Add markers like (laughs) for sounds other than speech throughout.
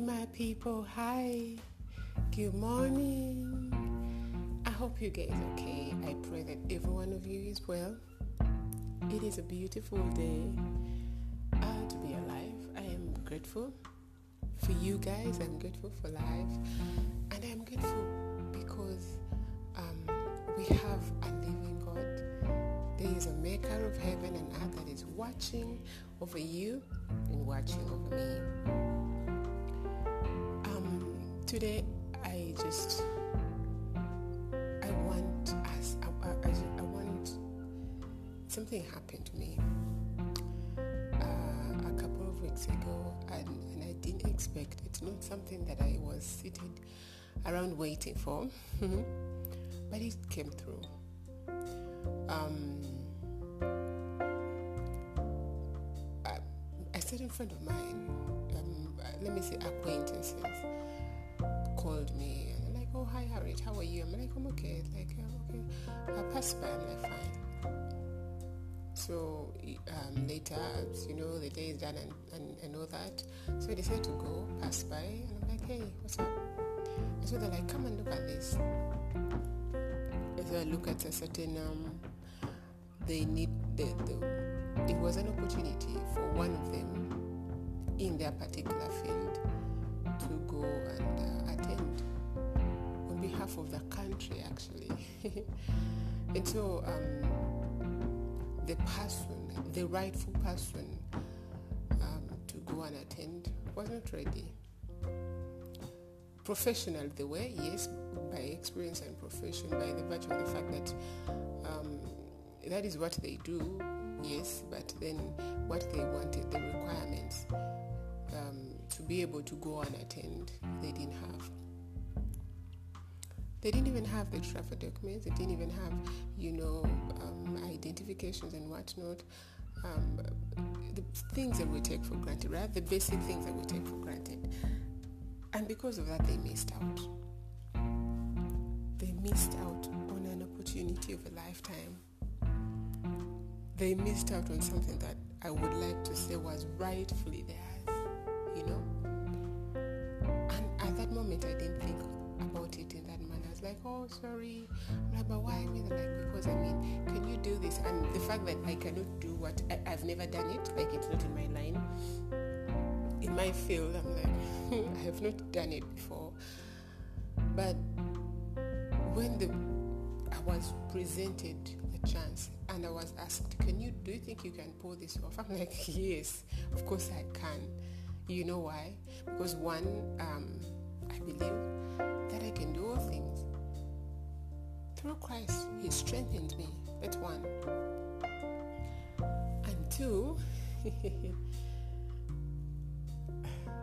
My people. Hi. Good morning. I hope you guys okay. I pray that every one of you is well. It is a beautiful day uh, to be alive. I am grateful for you guys. I'm grateful for life. And I'm grateful because um, we have a living God. There is a maker of heaven and earth that is watching over you and watching over me. Today, I just I want us I, I, I want something happened to me uh, a couple of weeks ago, and, and I didn't expect it's Not something that I was seated around waiting for, (laughs) but it came through. Um, I, a certain friend of mine, um, let me say acquaintances, called me and they're like, "Oh, hi Harriet, how are you?" I'm like, "I'm okay." Like, "Yeah, okay. I passed by. I'm like, "Fine." So um, later, you know, the day is done and, and, and all that. So I decided to go pass by and I'm like, "Hey, what's up?" And so they're like, "Come and look at this." And so I look at a certain. Um, they need the, the it was an opportunity for one of them in their particular field to go and uh, attend behalf of the country actually. (laughs) And so um, the person the rightful person um, to go and attend was not ready. Professional they were yes by experience and profession by the virtue of the fact that um, that is what they do yes but then what they wanted the requirements um, to be able to go and attend they didn't have they didn't even have the travel documents. They didn't even have you know um, identifications and whatnot. Um, the things that we take for granted right? The basic things that we take for granted. And because of that they missed out. They missed out on an opportunity of a lifetime. They missed out on something that I would like to say was rightfully theirs, you know. And at that moment, I didn't think about it in that manner. Was like, oh, sorry. Like, but why? Mean, like, because I mean, can you do this? And the fact that I cannot do what I, I've never done it, like it's not in my line, in my field, I'm like, (laughs) I have not done it before. But when the I was presented the chance and I was asked, Can you do you think you can pull this off? I'm like, (laughs) Yes, of course I can. You know why? Because one, um, I believe that I can do all things. Through Christ, He strengthened me. That's one. And two, (laughs)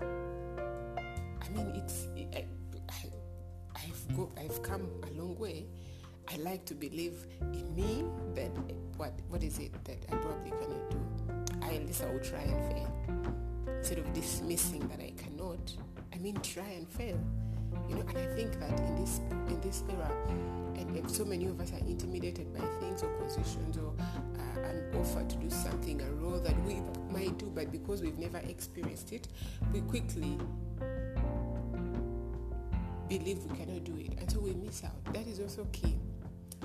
I mean, it's I, I, I've go, I've come a long way. I like to believe in me that what what is it that I probably cannot do. I at least I will try and fail. Instead of dismissing that I cannot, I mean try and fail. You know, and I think that in this in this era, and, and so many of us are intimidated by things or positions or uh, an offer to do something, a role that we might do, but because we've never experienced it, we quickly believe we cannot do it, and so we miss out. That is also key.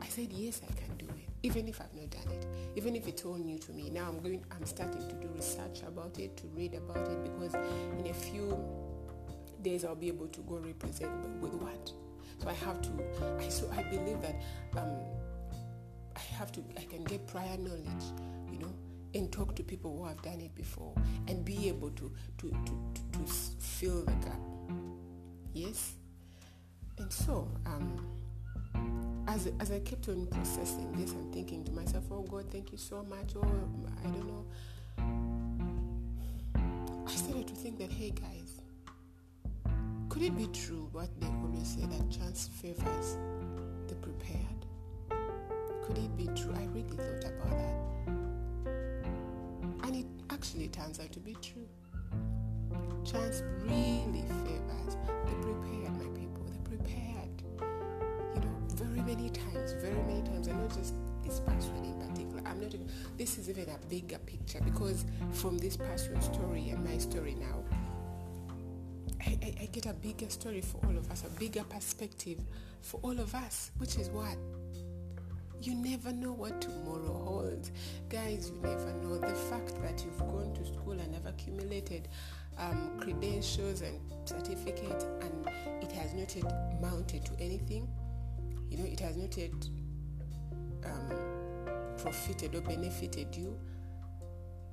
I said yes, I can do it, even if I've not done it, even if it's all new to me. Now I'm going, I'm starting to do research about it, to read about it, because in a few days I'll be able to go represent but with what. So I have to. I so I believe that um, I have to. I can get prior knowledge, you know, and talk to people who have done it before, and be able to to to, to, to fill the gap. Yes. And so, um, as, as I kept on processing this, I'm thinking to myself, oh God, thank you so much. Oh, I don't know. I started to think that, hey guys, it be true what they always say that chance favors the prepared? Could it be true? I really thought about that. And it actually turns out to be true. Chance really favors the prepared, my people, the prepared. You know, very many times, very many times, and not just this person in particular. I'm not even, this is even a bigger picture because from this person's story and my story now, I, I, I get a bigger story for all of us, a bigger perspective for all of us, which is what? You never know what tomorrow holds. Guys, you never know. The fact that you've gone to school and have accumulated um, credentials and certificates and it has not yet mounted to anything, you know, it has not yet um, profited or benefited you,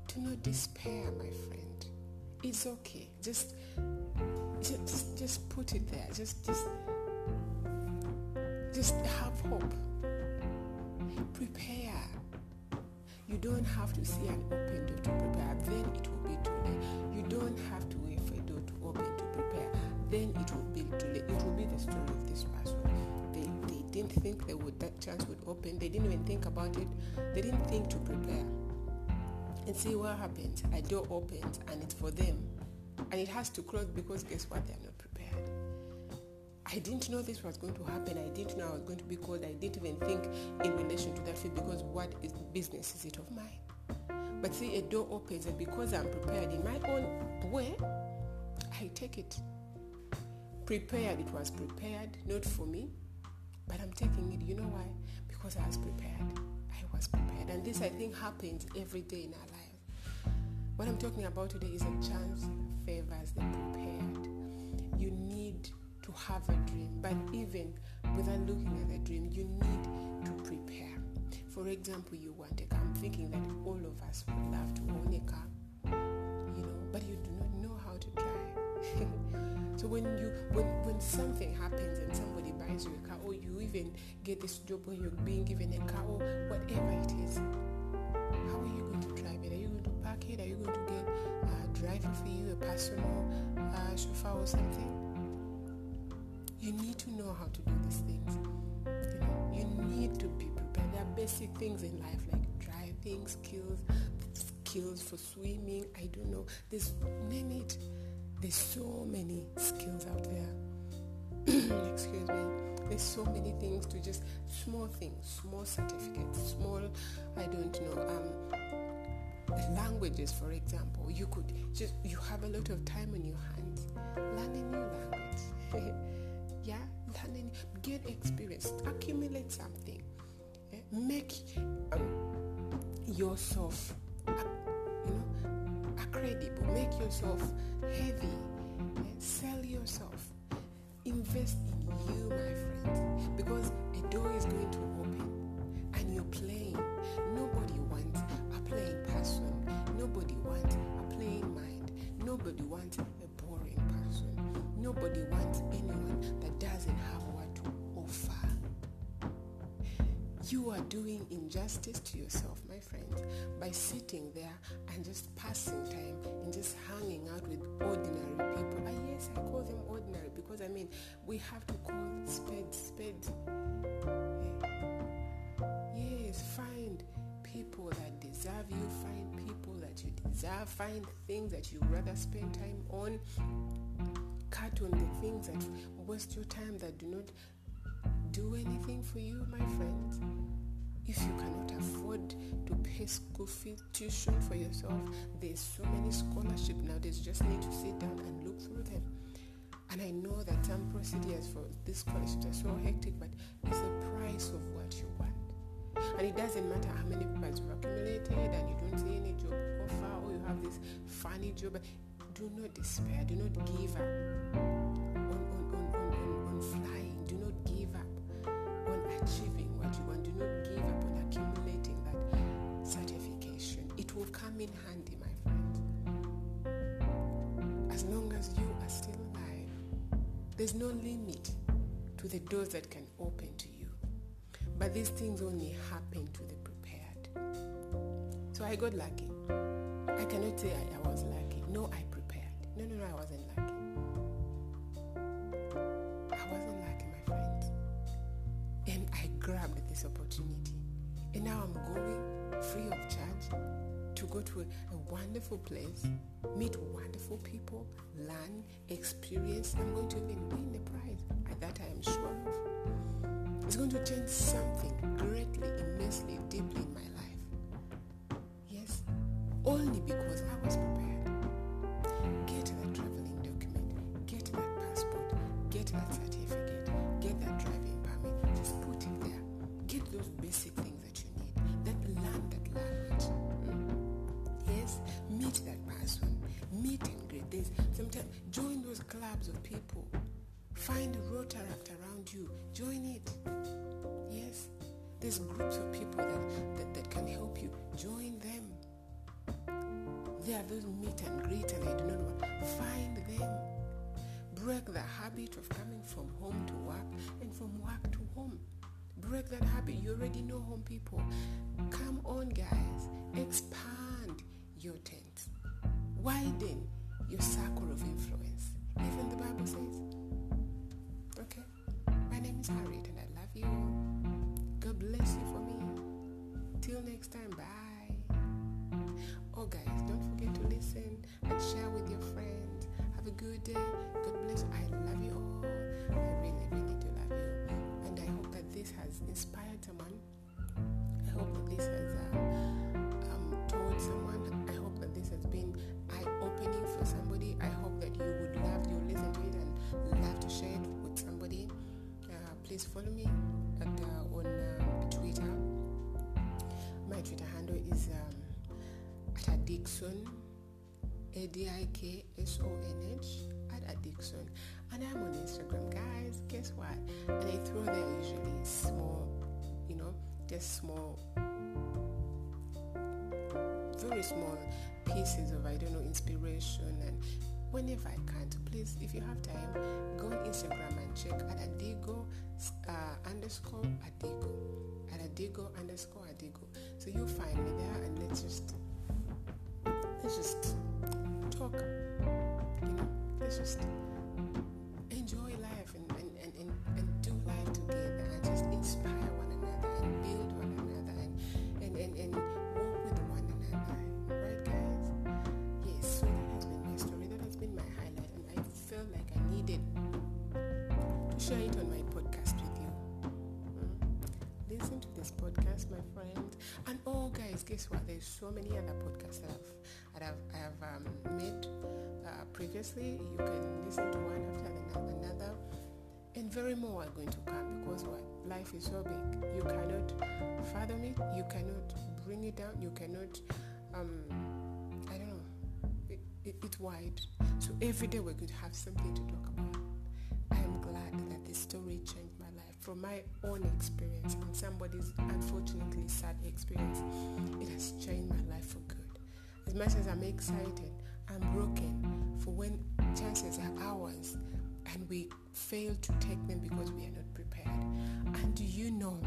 do not despair, my friend. It's okay. Just, just, just, put it there. Just, just, just have hope. Prepare. You don't have to see an open door to prepare. Then it will be too late. You don't have to wait for a door to open to prepare. Then it will be too late. It will be the story of this person. They, they didn't think they would that chance would open. They didn't even think about it. They didn't think to prepare. And see what happens. A door opens and it's for them. And it has to close because guess what? They are not prepared. I didn't know this was going to happen. I didn't know I was going to be called. I didn't even think in relation to that field because what is business is it of mine? But see, a door opens, and because I'm prepared in my own way, I take it. Prepared, it was prepared, not for me, but I'm taking it. You know why? Because I was prepared. And this, I think, happens every day in our life. What I'm talking about today is a chance favors the prepared. You need to have a dream, but even without looking at the dream, you need to prepare. For example, you want a car. I'm thinking that all of us would love to own a car, you know, but you do not know how to drive. (laughs) so when you when when something happens and somebody buys you a car, or you even get this job where you're being given a car, or whatever personal uh, chauffeur or something? You need to know how to do these things. You know, you need to be prepared. There are basic things in life like driving skills, skills for swimming. I don't know. There's name it. There's so many skills out there. (clears throat) Excuse me. There's so many things to just small things, small certificates, small. I don't know. Um, languages, for example. You could just you have a lot of time on your hands. Learn a new language. (laughs) yeah learning get experience accumulate something yeah? make um, yourself uh, you know credible make yourself heavy yeah? sell yourself invest in you my friend because a door is going to open are doing injustice to yourself, my friends, by sitting there and just passing time and just hanging out with ordinary people. And yes, I call them ordinary because I mean, we have to call spade spade. Yes, find people that deserve you, find people that you deserve, find things that you rather spend time on cut on the things that waste your time that do not do anything for you, my friends. If you cannot afford to pay school fees, tuition for yourself, there's so many scholarships nowadays. Just need to sit down and look through them. And I know that some procedures for these scholarships are so hectic, but it's the price of what you want. And it doesn't matter how many papers you've accumulated and you don't see any job offer or you have this funny job do not despair. Do not give up on, on, on, on, on, flying. Do not give up on achieving what you want. Do not give will come in handy, my friend. As long as you are still alive, there's no limit to the doors that can open to you. But these things only happen to the prepared. So I got lucky. I cannot say I, I was lucky. No, I prepared. no, no, no, I wasn't lucky. I wasn't lucky, my friends. And I grabbed this opportunity. And now I'm going free of charge to go to a, a wonderful place, meet wonderful people, learn, experience. I'm going to even win the prize. At that I am sure of. It's going to change something greatly, immensely, deeply in my life. Yes, only because Find a Rotaract around you. Join it. Yes. There's groups of people that, that, that can help you. Join them. There are those meet and greet and I do not know. Find them. Break the habit of coming from home to work and from work to home. Break that habit. You already know home people. Come on, guys. Expand your tent. Widen your circle of influence. Even the Bible says. Next time, bye. Oh, guys, don't forget to listen and share with your friends. Have a good day. God bless. I love you all. I really, really do love you. And I hope that this has inspired someone. I hope that this has uh, um, told someone. I hope that this has been eye-opening for somebody. I hope that you would love to listen to it and love to share it with somebody. Uh, please follow me Addiction, A-D-I-K-S-O-N-H, at Addiction. And I'm on Instagram, guys. Guess what? And I throw there usually small, you know, just small, very small pieces of, I don't know, inspiration and whenever I can. So please, if you have time, go on Instagram and check at Adigo uh, underscore Adigo. At Adigo underscore Adigo. So you'll find me there and let's just let's just talk. You know, let's just podcast, my friend. And oh guys, guess what? There's so many other podcasts that I've that I've, I have um, made uh, previously. You can listen to one after another. And very more are going to come because what? Life is so big. You cannot fathom it. You cannot bring it down. You cannot, um, I don't know, it, it, it's wide. So every day we're going to have something to talk about. I am glad that this story changed my life from my own experience and somebody's unfortunately sad experience. It has changed my life for good. As much as I'm excited, I'm broken for when chances are ours and we fail to take them because we are not prepared. And do you know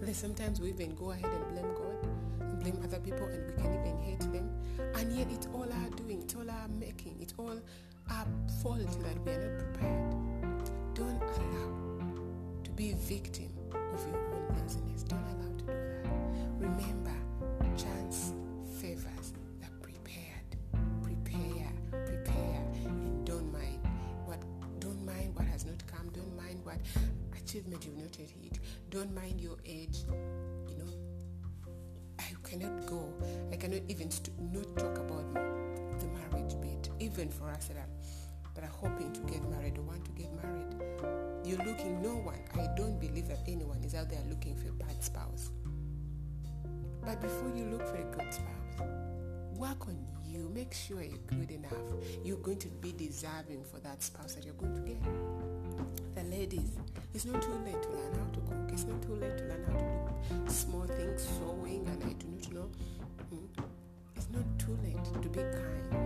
that sometimes we even go ahead and blame God and blame other people and we can even hate them. And yet it's all our doing, it's all our making, it's all our fault that we are not prepared. Don't allow be a victim of your own laziness. Don't allow to do that. Remember, chance favors the prepared. Prepare, prepare, and don't mind what don't mind what has not come. Don't mind what achievement you've not yet hit. Don't mind your age. You know, I cannot go. I cannot even st- not talk about the marriage bit. Even for us that are that are hoping to get married or want to get married, you're looking. No one. I don't believe that anyone is out there looking for a bad spouse. But before you look for a good spouse, work on you. Make sure you're good enough. You're going to be deserving for that spouse that you're going to get. The ladies, it's not too late to learn how to cook. It's not too late to learn how to do small things, sewing, and I do not know. Hmm? It's not too late to be kind,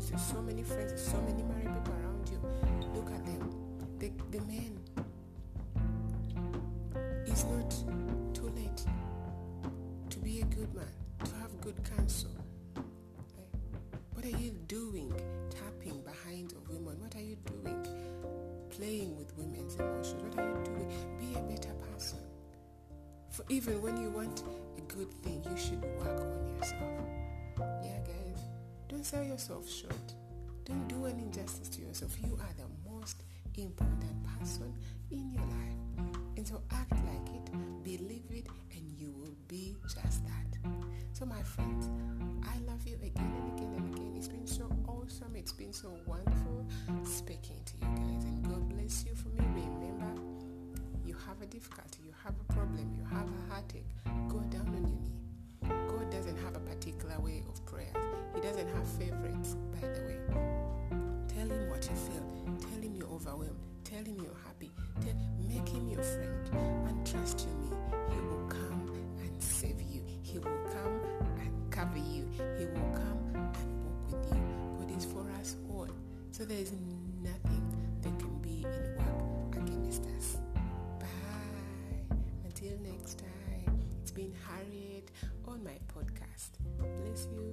stories. There's so many friends. There's so many married people around you. Look at them. The, the men. It's not too late to be a good man, to have good counsel. What are you doing tapping behind of women? What are you doing playing with women's emotions? What are you doing? Be a better person. For even when you want a good thing, Don't sell yourself short. Don't do an injustice to yourself. You are the most important person in your life. And so act like it, believe it, and you will be just that. So, my friends, I love you again and again and again. It's been so awesome. It's been so wonderful speaking to you guys. And God bless you for me. Remember, you have a difficulty, you have a problem, you have a heartache, go down on your knee. Doesn't have a particular way of prayer. He doesn't have favorites, by the way. Tell him what you feel. Tell him you're overwhelmed. Tell him you're happy. Tell, make him your friend. And trust you me, he will come and save you. He will come and cover you. He will come and walk with you. God is for us all. So there is on my podcast. Bless you.